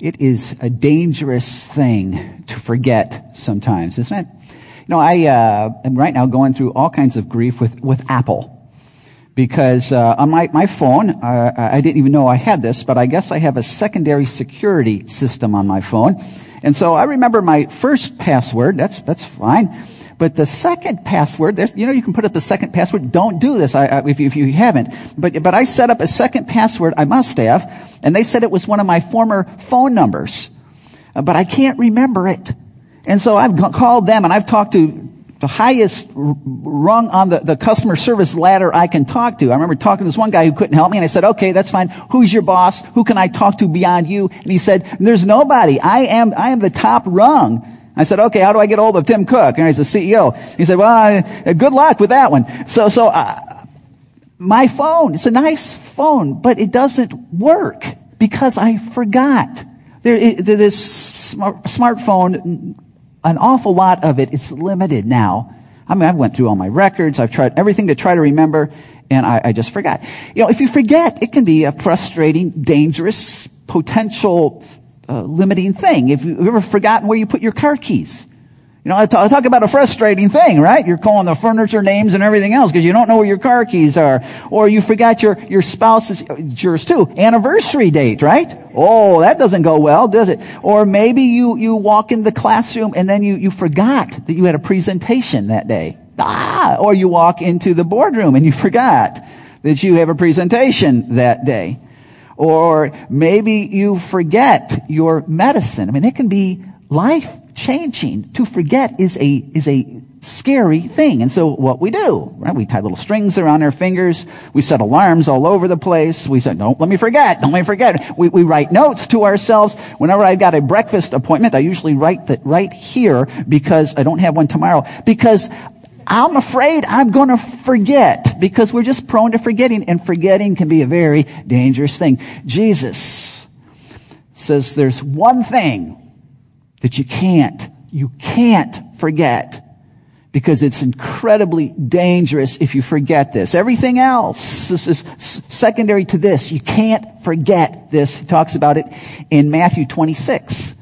It is a dangerous thing to forget sometimes, isn't it? You know, I uh, am right now going through all kinds of grief with, with Apple. Because uh, on my, my phone, uh, I didn't even know I had this, but I guess I have a secondary security system on my phone. And so I remember my first password. That's, that's fine. But the second password, you know, you can put up the second password. Don't do this I, I, if, you, if you haven't. But, but I set up a second password. I must have. And they said it was one of my former phone numbers. Uh, but I can't remember it. And so I've called them and I've talked to the highest rung on the, the customer service ladder I can talk to. I remember talking to this one guy who couldn't help me and I said, okay, that's fine. Who's your boss? Who can I talk to beyond you? And he said, there's nobody. I am, I am the top rung. I said, okay, how do I get hold of Tim Cook? And he's the CEO. He said, well, good luck with that one. So, so, uh, my phone, it's a nice phone, but it doesn't work because I forgot. There, this smart, smartphone an awful lot of it is limited now. I mean, I went through all my records. I've tried everything to try to remember, and I, I just forgot. You know, if you forget, it can be a frustrating, dangerous, potential uh, limiting thing. If you've ever forgotten where you put your car keys, you know, I talk, about a frustrating thing, right? You're calling the furniture names and everything else because you don't know where your car keys are. Or you forgot your, your spouse's, yours too, anniversary date, right? Oh, that doesn't go well, does it? Or maybe you, you walk in the classroom and then you, you forgot that you had a presentation that day. Ah! Or you walk into the boardroom and you forgot that you have a presentation that day. Or maybe you forget your medicine. I mean, it can be life changing. To forget is a, is a scary thing. And so what we do, right? We tie little strings around our fingers. We set alarms all over the place. We say, don't let me forget. Don't let me forget. We, we write notes to ourselves. Whenever I've got a breakfast appointment, I usually write that right here because I don't have one tomorrow because I'm afraid I'm going to forget because we're just prone to forgetting and forgetting can be a very dangerous thing. Jesus says there's one thing that you can't, you can't forget because it's incredibly dangerous if you forget this. Everything else is secondary to this. You can't forget this. He talks about it in Matthew 26.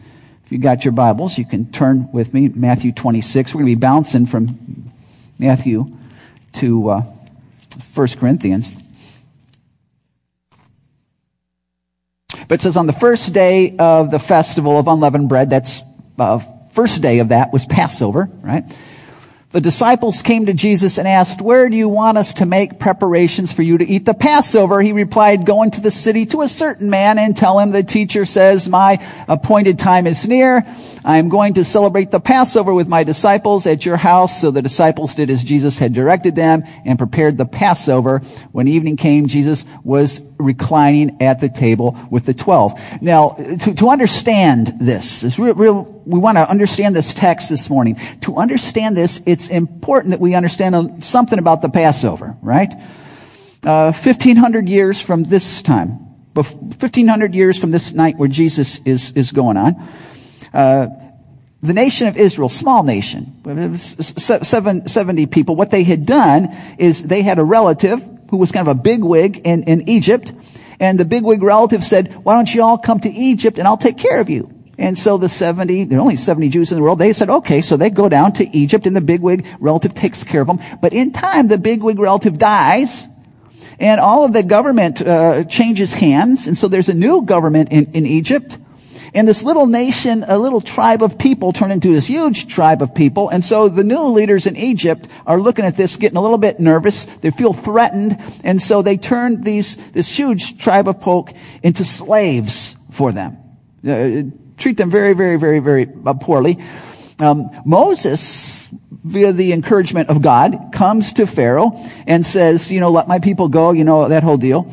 If you got your Bibles, you can turn with me, Matthew 26. We're going to be bouncing from Matthew to uh, 1 Corinthians. But it says on the first day of the festival of unleavened bread, that's uh, first day of that was Passover, right? The disciples came to Jesus and asked, where do you want us to make preparations for you to eat the Passover? He replied, go into the city to a certain man and tell him the teacher says, my appointed time is near. I am going to celebrate the Passover with my disciples at your house. So the disciples did as Jesus had directed them and prepared the Passover. When evening came, Jesus was reclining at the table with the twelve. Now, to, to understand this, is real, real we want to understand this text this morning. To understand this, it's important that we understand something about the Passover, right? Uh, 1500 years from this time, 1500 years from this night where Jesus is, is going on, uh, the nation of Israel, small nation, 70 people, what they had done is they had a relative who was kind of a bigwig in, in Egypt, and the bigwig relative said, why don't you all come to Egypt and I'll take care of you. And so the 70, there are only 70 Jews in the world, they said, okay, so they go down to Egypt and the bigwig relative takes care of them. But in time, the bigwig relative dies and all of the government uh, changes hands. And so there's a new government in, in Egypt. And this little nation, a little tribe of people turn into this huge tribe of people. And so the new leaders in Egypt are looking at this, getting a little bit nervous. They feel threatened. And so they turn these, this huge tribe of folk into slaves for them. Uh, treat them very, very, very, very uh, poorly. Um, Moses, via the encouragement of God, comes to Pharaoh and says, you know, let my people go, you know, that whole deal.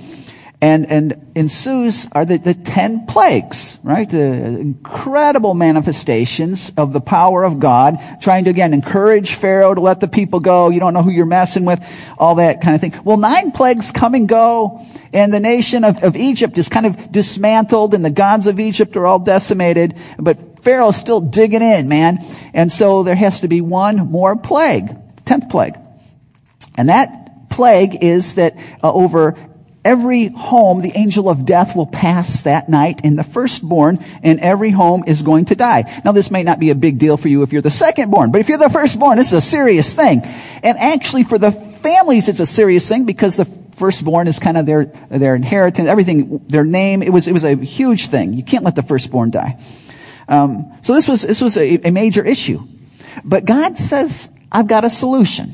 And, and ensues are the, the ten plagues, right? The incredible manifestations of the power of God, trying to again encourage Pharaoh to let the people go. You don't know who you're messing with, all that kind of thing. Well, nine plagues come and go, and the nation of, of Egypt is kind of dismantled, and the gods of Egypt are all decimated, but Pharaoh's still digging in, man. And so there has to be one more plague, tenth plague. And that plague is that uh, over every home, the angel of death will pass that night in the firstborn, and every home is going to die. Now, this may not be a big deal for you if you're the secondborn, but if you're the firstborn, this is a serious thing. And actually, for the families, it's a serious thing because the firstborn is kind of their, their inheritance, everything, their name. It was, it was a huge thing. You can't let the firstborn die. Um, so this was, this was a, a major issue. But God says, I've got a solution.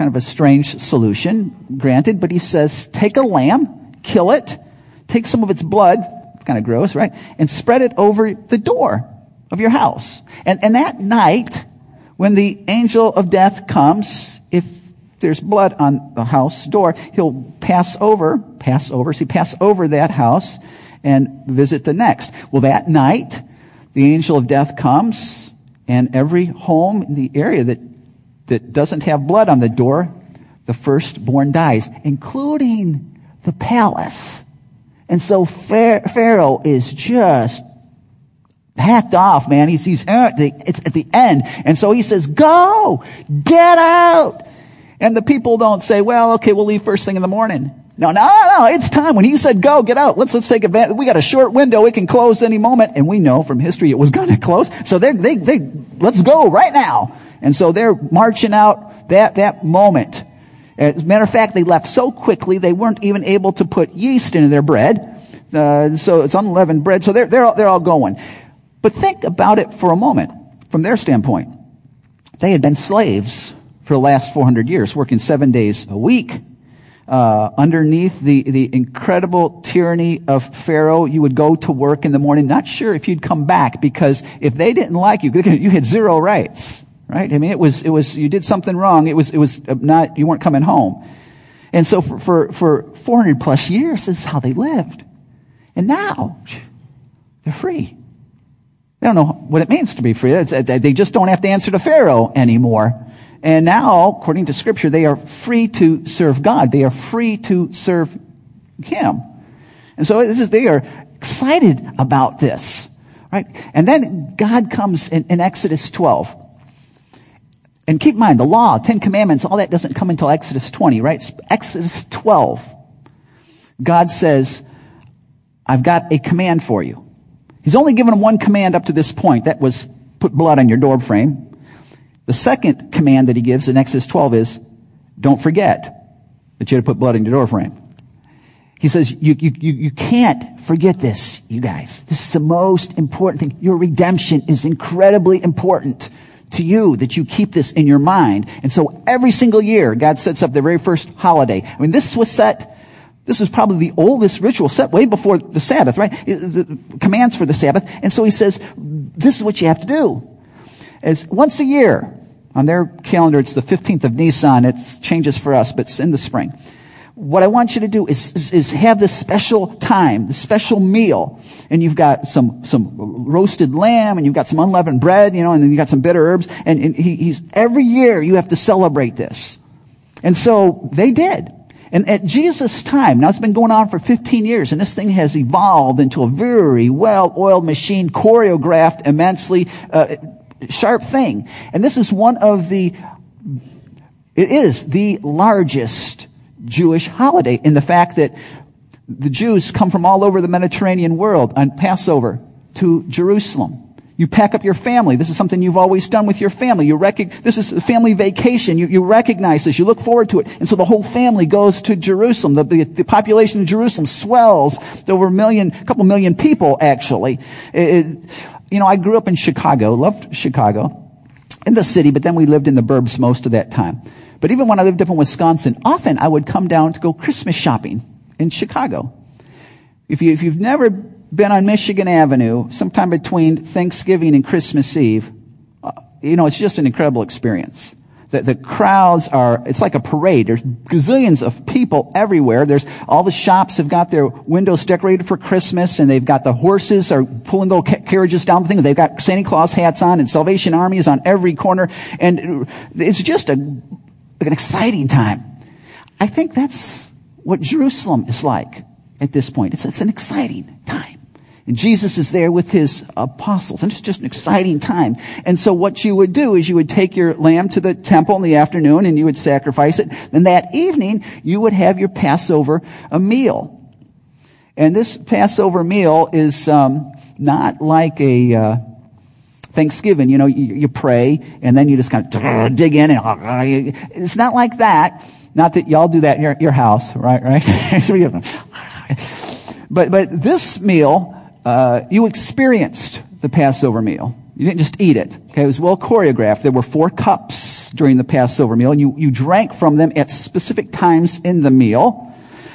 Kind of a strange solution, granted, but he says, take a lamb, kill it, take some of its blood, kind of gross, right? And spread it over the door of your house. And, and that night, when the angel of death comes, if there's blood on the house door, he'll pass over, pass over, see, pass over that house and visit the next. Well, that night, the angel of death comes, and every home in the area that, that doesn't have blood on the door, the firstborn dies, including the palace. And so Pharaoh is just hacked off, man. He's, he's uh, it's at the end. And so he says, go, get out. And the people don't say, well, okay, we'll leave first thing in the morning. No, no, no, it's time. When he said go, get out. Let's, let's take advantage. We got a short window. It can close any moment. And we know from history it was going to close. So they, they, they, let's go right now. And so they're marching out that, that moment. As a matter of fact, they left so quickly they weren't even able to put yeast into their bread. Uh, so it's unleavened bread. So they're, they're, all, they're all going. But think about it for a moment from their standpoint. They had been slaves for the last 400 years, working seven days a week uh, underneath the, the incredible tyranny of Pharaoh, you would go to work in the morning, not sure if you'd come back because if they didn't like you, you had zero rights, right? I mean, it was, it was, you did something wrong. It was, it was not, you weren't coming home. And so for, for, for 400 plus years, this is how they lived. And now, they're free. They don't know what it means to be free. They just don't have to answer to Pharaoh anymore. And now, according to scripture, they are free to serve God. They are free to serve Him. And so this is, they are excited about this, right? And then God comes in, in Exodus 12. And keep in mind, the law, Ten Commandments, all that doesn't come until Exodus 20, right? Exodus 12. God says, I've got a command for you. He's only given them one command up to this point. That was put blood on your door frame. The second command that he gives in Exodus 12 is, don't forget that you had to put blood in your doorframe. He says, you, you, you, you can't forget this, you guys. This is the most important thing. Your redemption is incredibly important to you that you keep this in your mind. And so every single year, God sets up the very first holiday. I mean, this was set, this was probably the oldest ritual set way before the Sabbath, right? The commands for the Sabbath. And so he says, this is what you have to do. As once a year, on their calendar, it's the 15th of Nisan. It changes for us, but it's in the spring. What I want you to do is, is, is have this special time, this special meal. And you've got some, some roasted lamb and you've got some unleavened bread, you know, and then you've got some bitter herbs. And, and he, he's, every year you have to celebrate this. And so they did. And at Jesus' time, now it's been going on for 15 years, and this thing has evolved into a very well-oiled machine, choreographed immensely, uh, sharp thing. And this is one of the, it is the largest Jewish holiday in the fact that the Jews come from all over the Mediterranean world on Passover to Jerusalem. You pack up your family. This is something you've always done with your family. You rec- this is family vacation. You, you recognize this. You look forward to it. And so the whole family goes to Jerusalem. The, the, the population of Jerusalem swells to over a million, a couple million people actually. It, you know, I grew up in Chicago, loved Chicago, in the city, but then we lived in the burbs most of that time. But even when I lived up in Wisconsin, often I would come down to go Christmas shopping in Chicago. If, you, if you've never been on Michigan Avenue, sometime between Thanksgiving and Christmas Eve, uh, you know, it's just an incredible experience. The, the crowds are, it's like a parade. There's gazillions of people everywhere. There's, all the shops have got their windows decorated for Christmas and they've got the horses are pulling little carriages down the thing. They've got Santa Claus hats on and Salvation Army is on every corner. And it's just a, an exciting time. I think that's what Jerusalem is like at this point. It's, it's an exciting time. And Jesus is there with his apostles. And it's just an exciting time. And so what you would do is you would take your lamb to the temple in the afternoon and you would sacrifice it. Then that evening, you would have your Passover a meal. And this Passover meal is um, not like a uh, Thanksgiving. You know, you, you, pray and then you just kind of dig in and it's not like that. Not that y'all do that in your, your house, right? Right? but but this meal uh, you experienced the Passover meal. You didn't just eat it. Okay, it was well choreographed. There were four cups during the Passover meal, and you, you drank from them at specific times in the meal.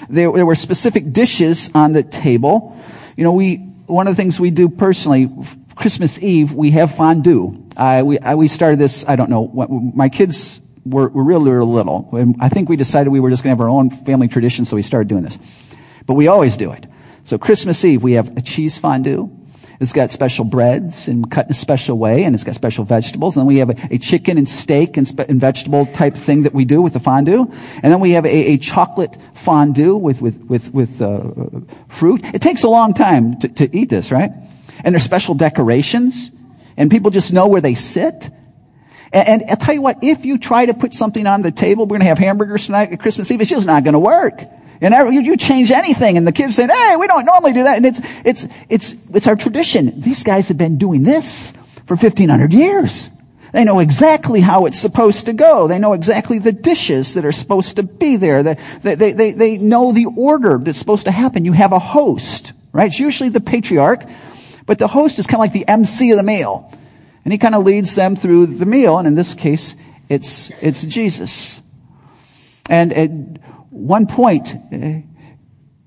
There, there were specific dishes on the table. You know, we one of the things we do personally, Christmas Eve, we have fondue. Uh, we I, we started this. I don't know. My kids were, were really, really little. And I think we decided we were just going to have our own family tradition, so we started doing this. But we always do it. So Christmas Eve, we have a cheese fondue. It's got special breads and cut in a special way, and it's got special vegetables. And then we have a, a chicken and steak and, spe- and, vegetable type thing that we do with the fondue. And then we have a, a chocolate fondue with with with, with uh, fruit. It takes a long time to, to eat this, right? And there's special decorations, and people just know where they sit. And, and I'll tell you what, if you try to put something on the table, we're going to have hamburgers tonight at Christmas Eve. It's just not going to work. And you, you change anything and the kids say, hey, we don't normally do that. And it's, it's, it's, it's our tradition. These guys have been doing this for 1500 years. They know exactly how it's supposed to go. They know exactly the dishes that are supposed to be there. They, they, they, they know the order that's supposed to happen. You have a host, right? It's usually the patriarch, but the host is kind of like the MC of the meal. And he kind of leads them through the meal. And in this case, it's, it's Jesus. And, at one point eh,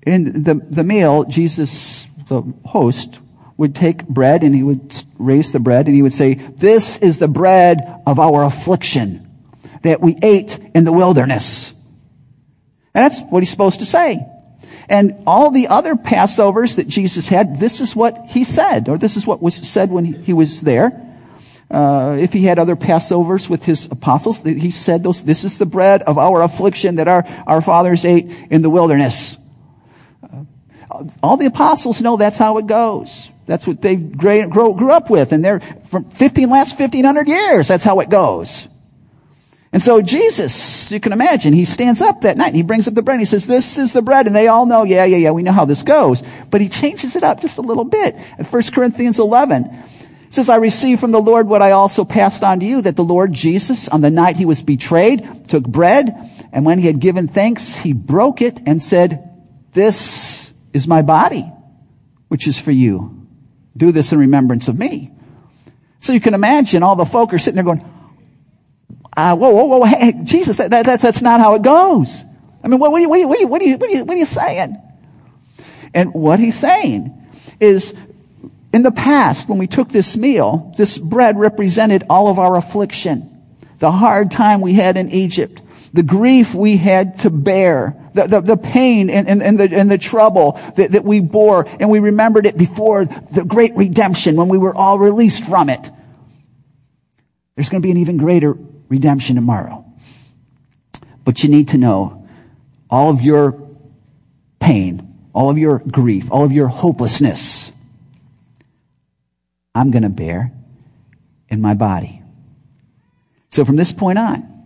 in the, the meal, Jesus, the host, would take bread and he would raise the bread and he would say, This is the bread of our affliction that we ate in the wilderness. And that's what he's supposed to say. And all the other Passovers that Jesus had, this is what he said, or this is what was said when he was there. Uh, if he had other Passovers with his apostles, he said those, this is the bread of our affliction that our, our fathers ate in the wilderness. Uh, all the apostles know that's how it goes. That's what they grew, grew up with. And they're from 15, last 1500 years. That's how it goes. And so Jesus, you can imagine, he stands up that night and he brings up the bread and he says, this is the bread. And they all know, yeah, yeah, yeah, we know how this goes. But he changes it up just a little bit. At 1 Corinthians 11, says, I received from the Lord what I also passed on to you, that the Lord Jesus, on the night he was betrayed, took bread, and when he had given thanks, he broke it and said, This is my body, which is for you. Do this in remembrance of me. So you can imagine all the folk are sitting there going, uh, whoa, whoa, whoa, hey, Jesus, that, that, that's, that's not how it goes. I mean, what, are you, are you saying? And what he's saying is in the past, when we took this meal, this bread represented all of our affliction, the hard time we had in Egypt, the grief we had to bear, the, the, the pain and, and, and, the, and the trouble that, that we bore, and we remembered it before the great redemption when we were all released from it. There's going to be an even greater redemption tomorrow. But you need to know all of your pain, all of your grief, all of your hopelessness, I'm going to bear in my body. So from this point on,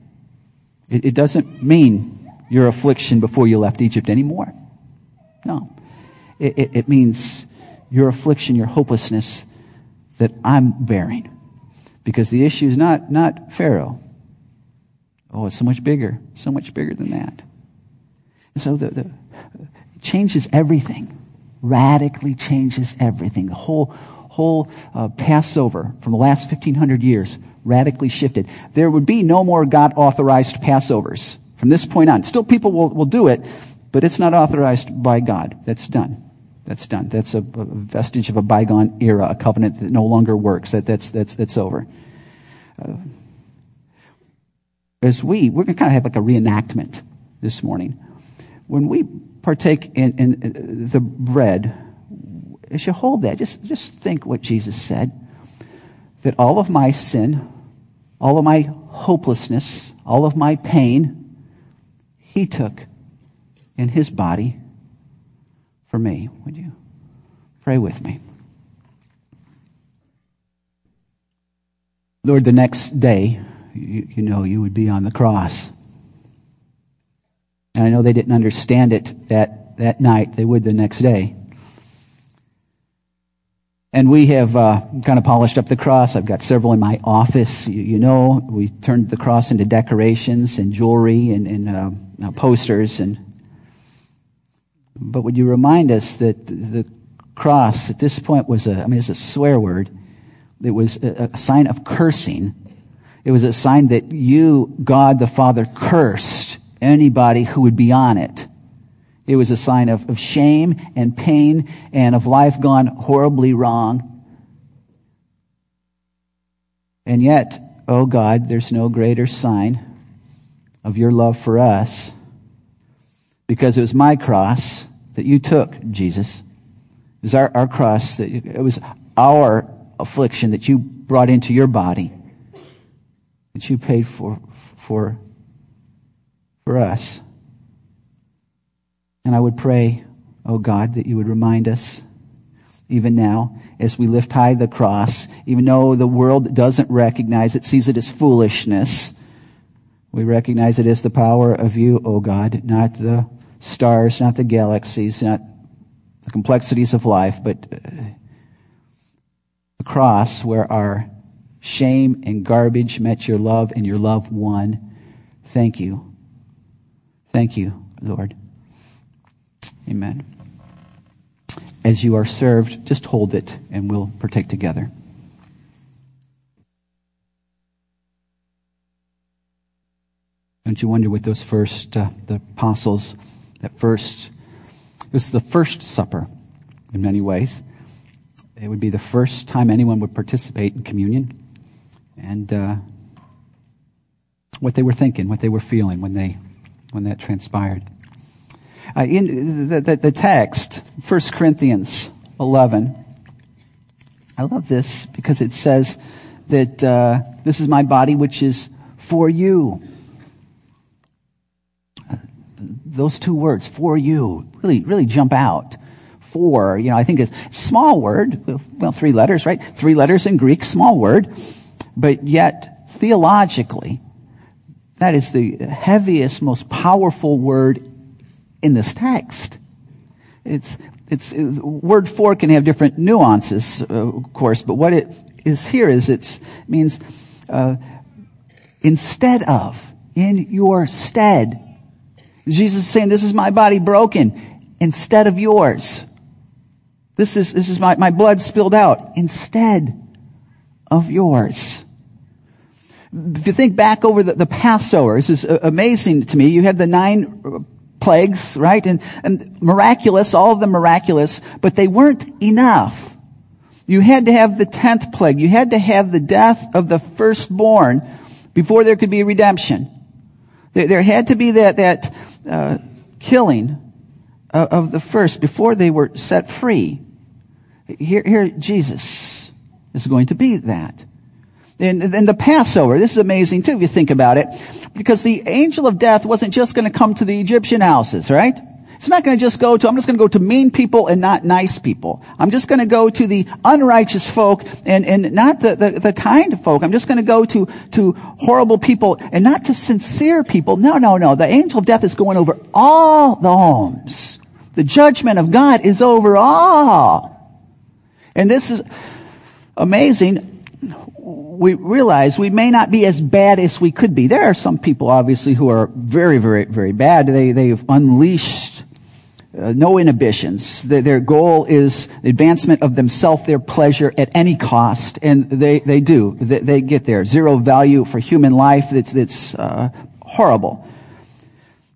it, it doesn't mean your affliction before you left Egypt anymore. No. It, it, it means your affliction, your hopelessness that I'm bearing. Because the issue is not, not Pharaoh. Oh, it's so much bigger, so much bigger than that. And so the, the changes everything, radically changes everything. The whole, whole uh, Passover from the last 1500 years radically shifted. There would be no more God authorized Passovers from this point on. Still, people will, will do it, but it's not authorized by God. That's done. That's done. That's a, a vestige of a bygone era, a covenant that no longer works. That, that's, that's, that's over. Uh, as we, we're going to kind of have like a reenactment this morning. When we partake in, in uh, the bread, as you hold that, just, just think what Jesus said that all of my sin, all of my hopelessness, all of my pain, he took in his body for me. Would you? Pray with me. Lord, the next day, you, you, know, you would be on the cross. And I know they didn't understand it that, that night. They would the next day. And we have uh, kind of polished up the cross. I've got several in my office. You, you know, we turned the cross into decorations and jewelry and, and uh, posters. And but would you remind us that the cross at this point was a, I mean, it's a swear word. It was a, a sign of cursing. It was a sign that you, God the Father, cursed anybody who would be on it. It was a sign of, of shame and pain and of life gone horribly wrong. And yet, oh God, there's no greater sign of your love for us because it was my cross that you took, Jesus. It was our, our cross that it was our affliction that you brought into your body that you paid for for for us. And I would pray, oh God, that you would remind us even now as we lift high the cross, even though the world doesn't recognize it, sees it as foolishness. We recognize it as the power of you, O oh God, not the stars, not the galaxies, not the complexities of life, but uh, the cross where our shame and garbage met your love and your love won. Thank you. Thank you, Lord. Amen. As you are served, just hold it and we'll partake together. Don't you wonder with those first, uh, the apostles, that first, it was the first supper in many ways. It would be the first time anyone would participate in communion. And uh, what they were thinking, what they were feeling when, they, when that transpired. Uh, in the, the, the text, 1 Corinthians 11, I love this because it says that uh, this is my body which is for you. Uh, those two words, for you, really, really jump out. For, you know, I think it's small word, well, three letters, right? Three letters in Greek, small word. But yet, theologically, that is the heaviest, most powerful word in this text. It's, it's, word for can have different nuances, uh, of course, but what it is here is it means uh, instead of, in your stead. Jesus is saying, this is my body broken instead of yours. This is, this is my, my blood spilled out instead of yours. If you think back over the, the Passover, this is uh, amazing to me. You have the nine plagues, right? And, and miraculous, all of them miraculous, but they weren't enough. You had to have the tenth plague. You had to have the death of the firstborn before there could be redemption. There, there had to be that, that uh, killing of, of the first before they were set free. Here, here, Jesus is going to be that. And, the Passover, this is amazing too if you think about it, because the angel of death wasn't just going to come to the Egyptian houses, right? It's not going to just go to, I'm just going to go to mean people and not nice people. I'm just going to go to the unrighteous folk and, and not the, the, the kind folk. I'm just going to go to, to horrible people and not to sincere people. No, no, no. The angel of death is going over all the homes. The judgment of God is over all. And this is amazing we realize we may not be as bad as we could be. There are some people, obviously, who are very, very, very bad. They, they've unleashed uh, no inhibitions. Their, their goal is advancement of themselves, their pleasure at any cost, and they, they do. They, they get there. Zero value for human life. That's, that's uh, horrible.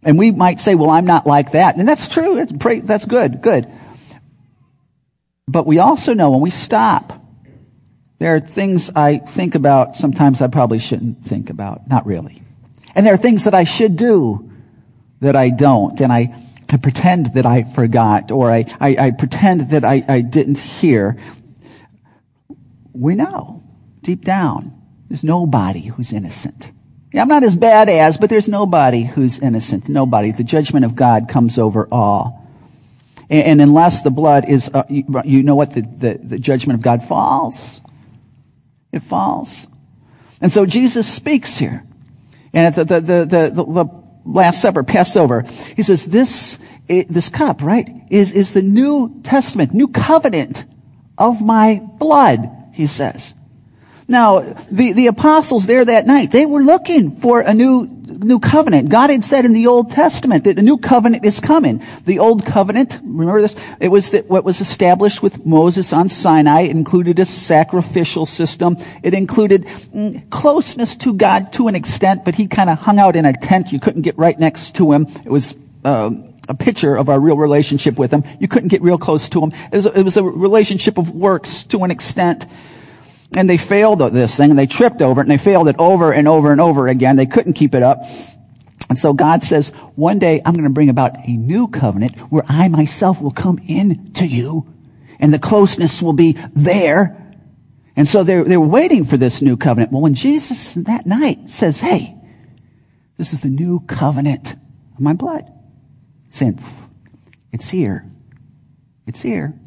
And we might say, well, I'm not like that. And that's true. That's, great. that's good, good. But we also know when we stop there are things I think about sometimes I probably shouldn't think about. Not really. And there are things that I should do that I don't. And I, pretend that I forgot or I, I, I pretend that I, I didn't hear. We know deep down there's nobody who's innocent. Yeah, I'm not as bad as, but there's nobody who's innocent. Nobody. The judgment of God comes over all. And, and unless the blood is, uh, you, you, know what? The, the, the judgment of God falls. It falls. And so Jesus speaks here. And at the, the, the, the, the Last Supper, Passover, he says, this, this cup, right, is, is the New Testament, New Covenant of my blood, he says. Now, the, the apostles there that night, they were looking for a new new covenant. God had said in the Old Testament that a new covenant is coming. The Old Covenant, remember this? It was the, what was established with Moses on Sinai. Included a sacrificial system. It included mm, closeness to God to an extent, but he kind of hung out in a tent. You couldn't get right next to him. It was, um, a picture of our real relationship with him. You couldn't get real close to him. It was, a, it was a relationship of works to an extent. And they failed this thing and they tripped over it and they failed it over and over and over again. They couldn't keep it up. And so God says, one day I'm going to bring about a new covenant where I myself will come in to you and the closeness will be there. And so they're, they're waiting for this new covenant. Well, when Jesus that night says, Hey, this is the new covenant of my blood, saying, it's here. It's here.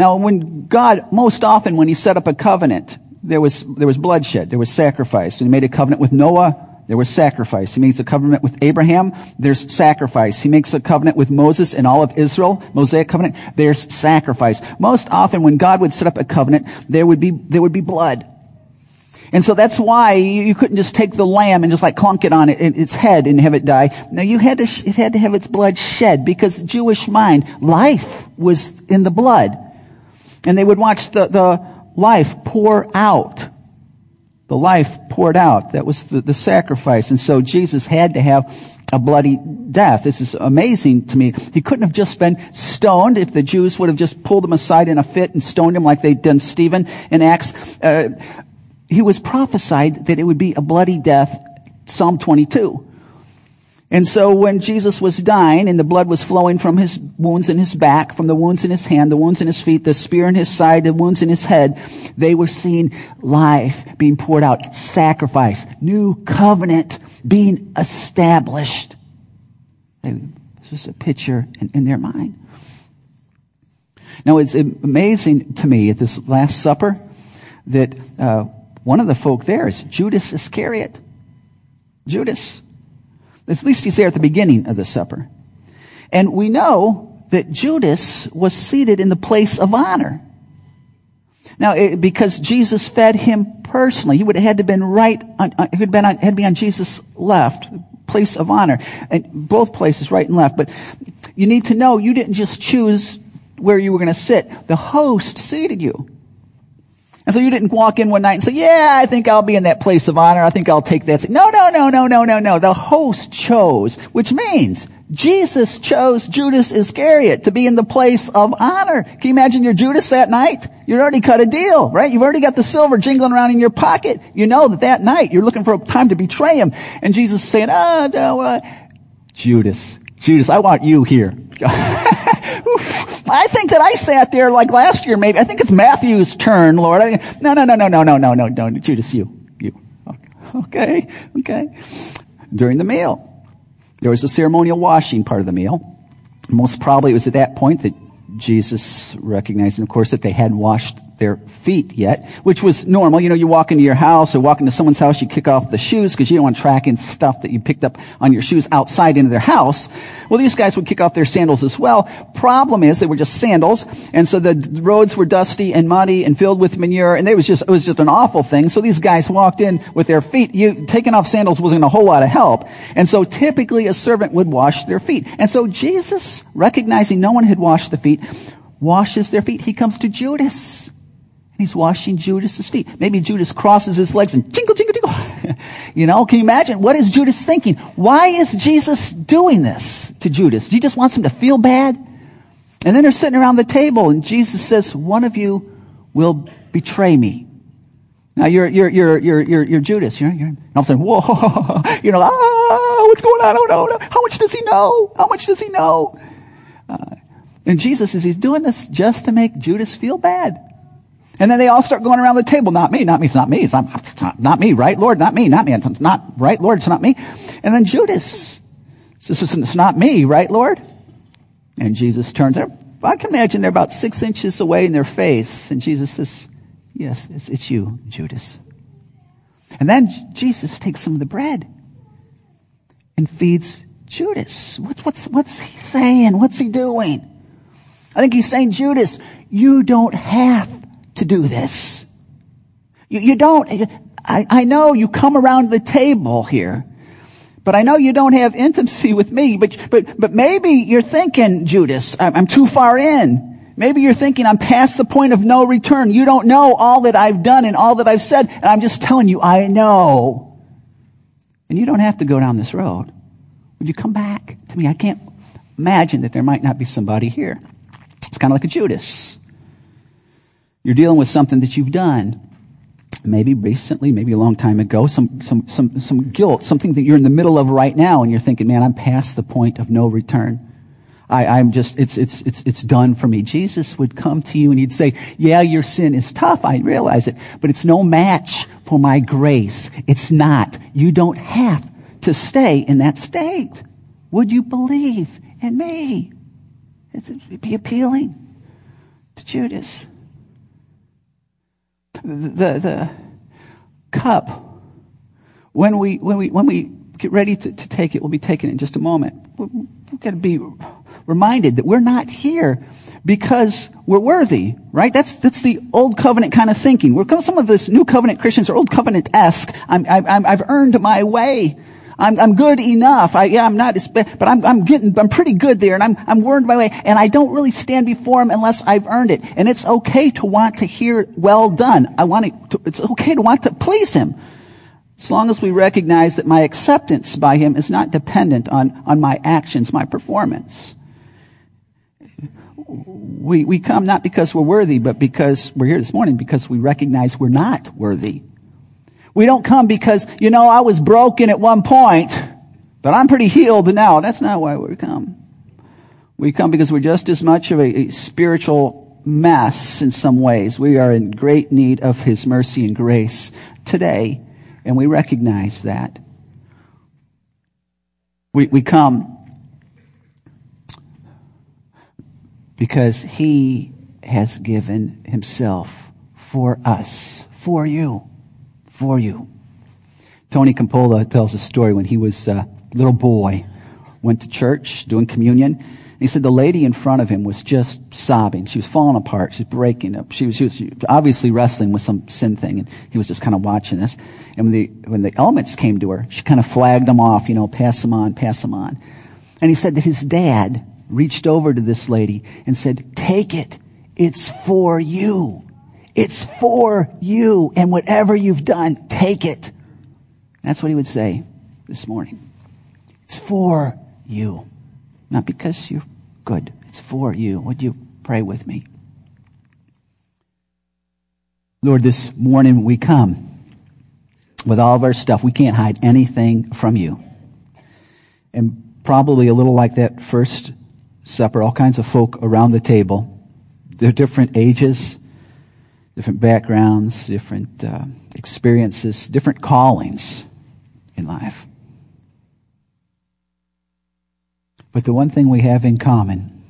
Now, when God, most often when he set up a covenant, there was, there was bloodshed, there was sacrifice. When he made a covenant with Noah, there was sacrifice. He makes a covenant with Abraham, there's sacrifice. He makes a covenant with Moses and all of Israel, Mosaic covenant, there's sacrifice. Most often when God would set up a covenant, there would be, there would be blood. And so that's why you couldn't just take the lamb and just like clunk it on it, its head and have it die. Now you had to, it had to have its blood shed because Jewish mind, life was in the blood. And they would watch the, the life pour out. The life poured out. That was the, the sacrifice. And so Jesus had to have a bloody death. This is amazing to me. He couldn't have just been stoned if the Jews would have just pulled him aside in a fit and stoned him like they'd done Stephen in Acts. Uh, he was prophesied that it would be a bloody death. Psalm 22. And so when Jesus was dying and the blood was flowing from his wounds in his back, from the wounds in his hand, the wounds in his feet, the spear in his side, the wounds in his head, they were seeing life being poured out, sacrifice, new covenant being established. This was a picture in, in their mind. Now it's amazing to me at this Last Supper that uh, one of the folk there is Judas Iscariot. Judas. At least he's there at the beginning of the supper. And we know that Judas was seated in the place of honor. Now, it, because Jesus fed him personally, he would have had to been right on, uh, he would have been on, had to be on Jesus' left, place of honor. And both places, right and left. But you need to know you didn't just choose where you were going to sit. The host seated you. And so you didn't walk in one night and say, yeah, I think I'll be in that place of honor. I think I'll take that. No, no, no, no, no, no, no. The host chose, which means Jesus chose Judas Iscariot to be in the place of honor. Can you imagine your Judas that night? You'd already cut a deal, right? You've already got the silver jingling around in your pocket. You know that that night you're looking for a time to betray him. And Jesus is saying, ah, oh, no, uh, Judas, Judas, I want you here. I think that I sat there like last year, maybe. I think it's Matthew's turn, Lord. No, no, no, no, no, no, no, no, no, Judas, you, you. Okay, okay. During the meal, there was a ceremonial washing part of the meal. Most probably it was at that point that Jesus recognized, and of course, that they hadn't washed their feet yet, which was normal. You know, you walk into your house or walk into someone's house, you kick off the shoes because you don't want track tracking stuff that you picked up on your shoes outside into their house. Well, these guys would kick off their sandals as well. Problem is they were just sandals. And so the roads were dusty and muddy and filled with manure. And it was just, it was just an awful thing. So these guys walked in with their feet. You, taking off sandals wasn't a whole lot of help. And so typically a servant would wash their feet. And so Jesus, recognizing no one had washed the feet, washes their feet. He comes to Judas. He's washing Judas's feet. Maybe Judas crosses his legs and jingle, jingle, jingle. you know, can you imagine? What is Judas thinking? Why is Jesus doing this to Judas? He just wants him to feel bad? And then they're sitting around the table and Jesus says, one of you will betray me. Now you're, you're, you're, you're, you're, you're Judas. You're, you're, and I'm saying, whoa, you know, ah, what's going on? Oh no, no. How much does he know? How much does he know? Uh, and Jesus is, he's doing this just to make Judas feel bad. And then they all start going around the table. Not me, not me, it's not me. It's not, it's not, not me, right, Lord? Not me, not me. It's not, right, Lord? It's not me. And then Judas says, it's not me, right, Lord? And Jesus turns. I can imagine they're about six inches away in their face. And Jesus says, Yes, it's, it's you, Judas. And then Jesus takes some of the bread and feeds Judas. What, what's, what's he saying? What's he doing? I think he's saying, Judas, you don't have to do this. You, you don't. I, I know you come around the table here, but I know you don't have intimacy with me. But, but, but maybe you're thinking, Judas, I'm, I'm too far in. Maybe you're thinking I'm past the point of no return. You don't know all that I've done and all that I've said. And I'm just telling you, I know. And you don't have to go down this road. Would you come back to me? I can't imagine that there might not be somebody here. It's kind of like a Judas. You're dealing with something that you've done. Maybe recently, maybe a long time ago, some, some, some, some guilt, something that you're in the middle of right now, and you're thinking, man, I'm past the point of no return. I, am just, it's, it's, it's, it's done for me. Jesus would come to you and he'd say, yeah, your sin is tough. I realize it, but it's no match for my grace. It's not. You don't have to stay in that state. Would you believe in me? It'd be appealing to Judas. The, the, cup, when we, when we, when we get ready to, to take it, we'll be taken in just a moment. We've got to be reminded that we're not here because we're worthy, right? That's, that's the old covenant kind of thinking. We're, some of this new covenant Christians are old covenant-esque. I'm, I'm, I've earned my way. I'm, I'm good enough. I, yeah, I'm not, but I'm, I'm getting, I'm pretty good there and I'm, I'm earned my way and I don't really stand before him unless I've earned it. And it's okay to want to hear, well done. I want to, it's okay to want to please him. As long as we recognize that my acceptance by him is not dependent on, on my actions, my performance. We, we come not because we're worthy, but because we're here this morning because we recognize we're not worthy. We don't come because, you know, I was broken at one point, but I'm pretty healed now. That's not why we come. We come because we're just as much of a, a spiritual mess in some ways. We are in great need of His mercy and grace today, and we recognize that. We, we come because He has given Himself for us, for you for you. Tony Campolo tells a story when he was a little boy, went to church doing communion. He said the lady in front of him was just sobbing. She was falling apart. She was breaking up. She was, she was obviously wrestling with some sin thing, and he was just kind of watching this. And when the, when the elements came to her, she kind of flagged them off, you know, pass them on, pass them on. And he said that his dad reached over to this lady and said, take it. It's for you. It's for you. And whatever you've done, take it. That's what he would say this morning. It's for you. Not because you're good. It's for you. Would you pray with me? Lord, this morning we come with all of our stuff. We can't hide anything from you. And probably a little like that first supper, all kinds of folk around the table. They're different ages, different backgrounds, different uh, experiences, different callings in life. But the one thing we have in common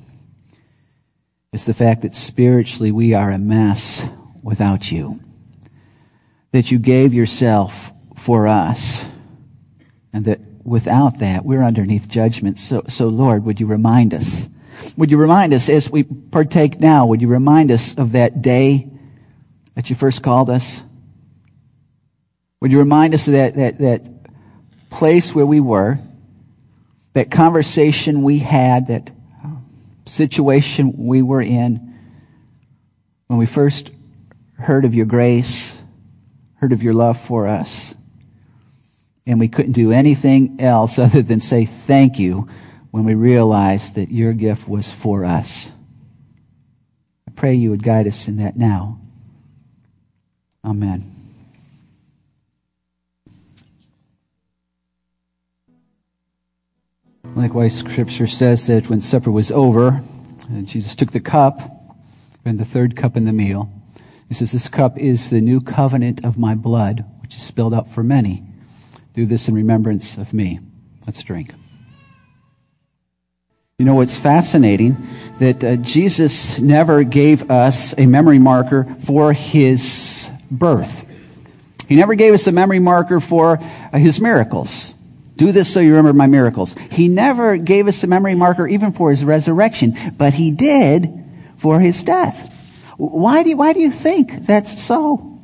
is the fact that spiritually we are a mess without you. That you gave yourself for us. And that without that, we're underneath judgment. So, so Lord, would you remind us? Would you remind us as we partake now, would you remind us of that day that you first called us? Would you remind us of that, that, that place where we were, that conversation we had, that situation we were in when we first heard of your grace, heard of your love for us, and we couldn't do anything else other than say thank you when we realized that your gift was for us. I pray you would guide us in that now. Amen. Likewise, Scripture says that when supper was over, and Jesus took the cup, and the third cup in the meal, he says, This cup is the new covenant of my blood, which is spilled out for many. Do this in remembrance of me. Let's drink. You know, what's fascinating that uh, Jesus never gave us a memory marker for his birth. He never gave us a memory marker for uh, his miracles. Do this so you remember my miracles. He never gave us a memory marker even for his resurrection, but he did for his death. Why do you, why do you think that's so?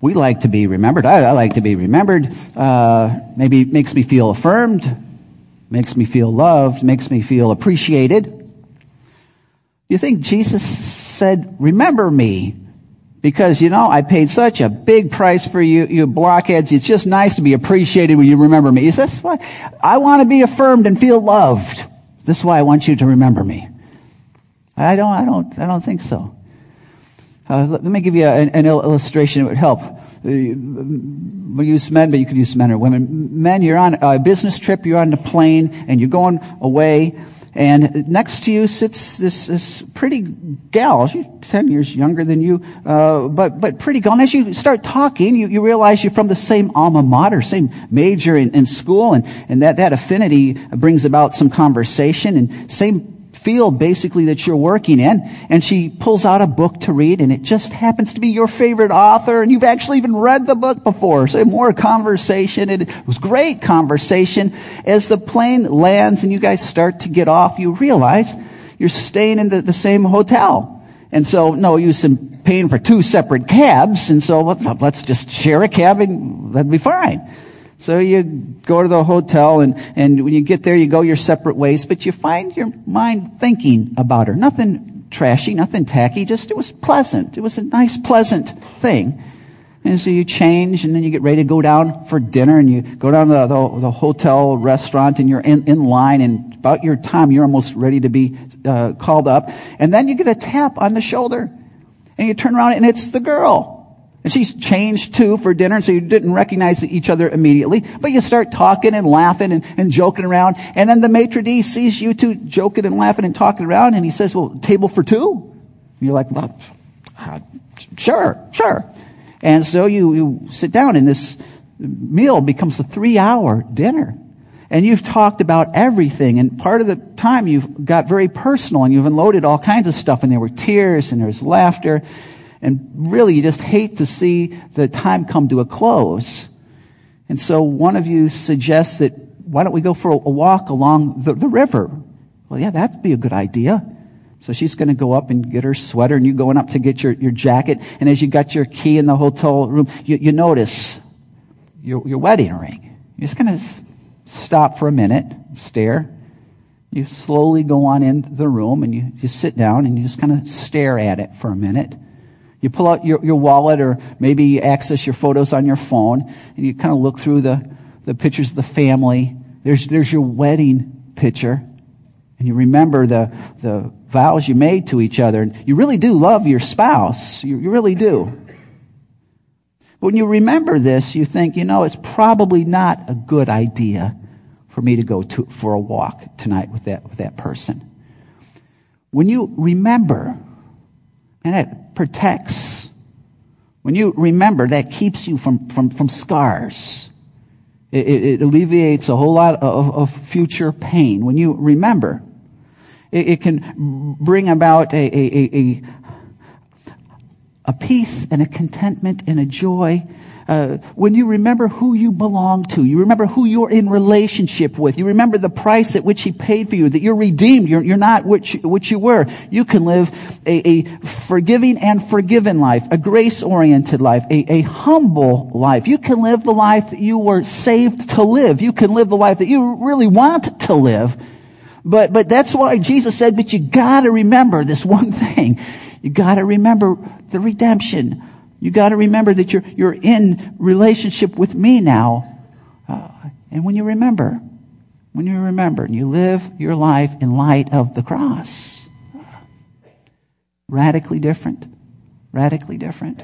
We like to be remembered. I, I like to be remembered. Uh, maybe it makes me feel affirmed, makes me feel loved, makes me feel appreciated. You think Jesus said, remember me because, you know, I paid such a big price for you, you blockheads. It's just nice to be appreciated when you remember me. Is this why? I want to be affirmed and feel loved. This is why I want you to remember me. I don't, I don't, I don't think so. Uh, let, me give you an, an, illustration. It would help. Uh, we use men, but you could use men or women. Men, you're on a business trip, you're on the plane, and you're going away, and next to you sits this, this pretty gal. She's 10 years younger than you, uh, but, but pretty gal. And as you start talking, you, you realize you're from the same alma mater, same major in, in school, and, and that, that affinity brings about some conversation, and same field basically that you're working in and she pulls out a book to read and it just happens to be your favorite author and you've actually even read the book before. So more conversation. It was great conversation. As the plane lands and you guys start to get off, you realize you're staying in the, the same hotel. And so, no use in paying for two separate cabs. And so let's just share a cab and that'd be fine. So you go to the hotel and, and when you get there, you go your separate ways, but you find your mind thinking about her. Nothing trashy, nothing tacky, just it was pleasant. It was a nice, pleasant thing. And so you change and then you get ready to go down for dinner and you go down to the, the, the hotel restaurant and you're in, in line and about your time you're almost ready to be uh, called up. And then you get a tap on the shoulder and you turn around and it's the girl. And she's changed too for dinner, so you didn't recognize each other immediately. But you start talking and laughing and, and joking around. And then the maitre d' sees you two joking and laughing and talking around, and he says, well, table for two? And you're like, well, uh, sure, sure. And so you, you sit down, and this meal becomes a three hour dinner. And you've talked about everything, and part of the time you've got very personal, and you've unloaded all kinds of stuff, and there were tears, and there was laughter. And really, you just hate to see the time come to a close. And so one of you suggests that why don't we go for a walk along the, the river? Well, yeah, that'd be a good idea. So she's going to go up and get her sweater and you're going up to get your, your jacket. And as you got your key in the hotel room, you, you notice your, your wedding ring. You're just going to stop for a minute, stare. You slowly go on in the room and you, you sit down and you just kind of stare at it for a minute. You pull out your, your wallet or maybe you access your photos on your phone and you kind of look through the, the pictures of the family. There's, there's your wedding picture. And you remember the, the vows you made to each other. And you really do love your spouse. You, you really do. But when you remember this, you think, you know, it's probably not a good idea for me to go to, for a walk tonight with that, with that person. When you remember, and it protects. When you remember, that keeps you from, from, from scars. It, it, it alleviates a whole lot of, of, future pain. When you remember, it, it can bring about a, a, a, a peace and a contentment and a joy uh, when you remember who you belong to, you remember who you're in relationship with, you remember the price at which He paid for you, that you're redeemed, you're, you're not what you, what you were. You can live a, a forgiving and forgiven life, a grace-oriented life, a, a humble life. You can live the life that you were saved to live. You can live the life that you really want to live. But, but that's why Jesus said, but you gotta remember this one thing. You gotta remember the redemption you got to remember that you're, you're in relationship with me now. Uh, and when you remember, when you remember and you live your life in light of the cross, radically different, radically different.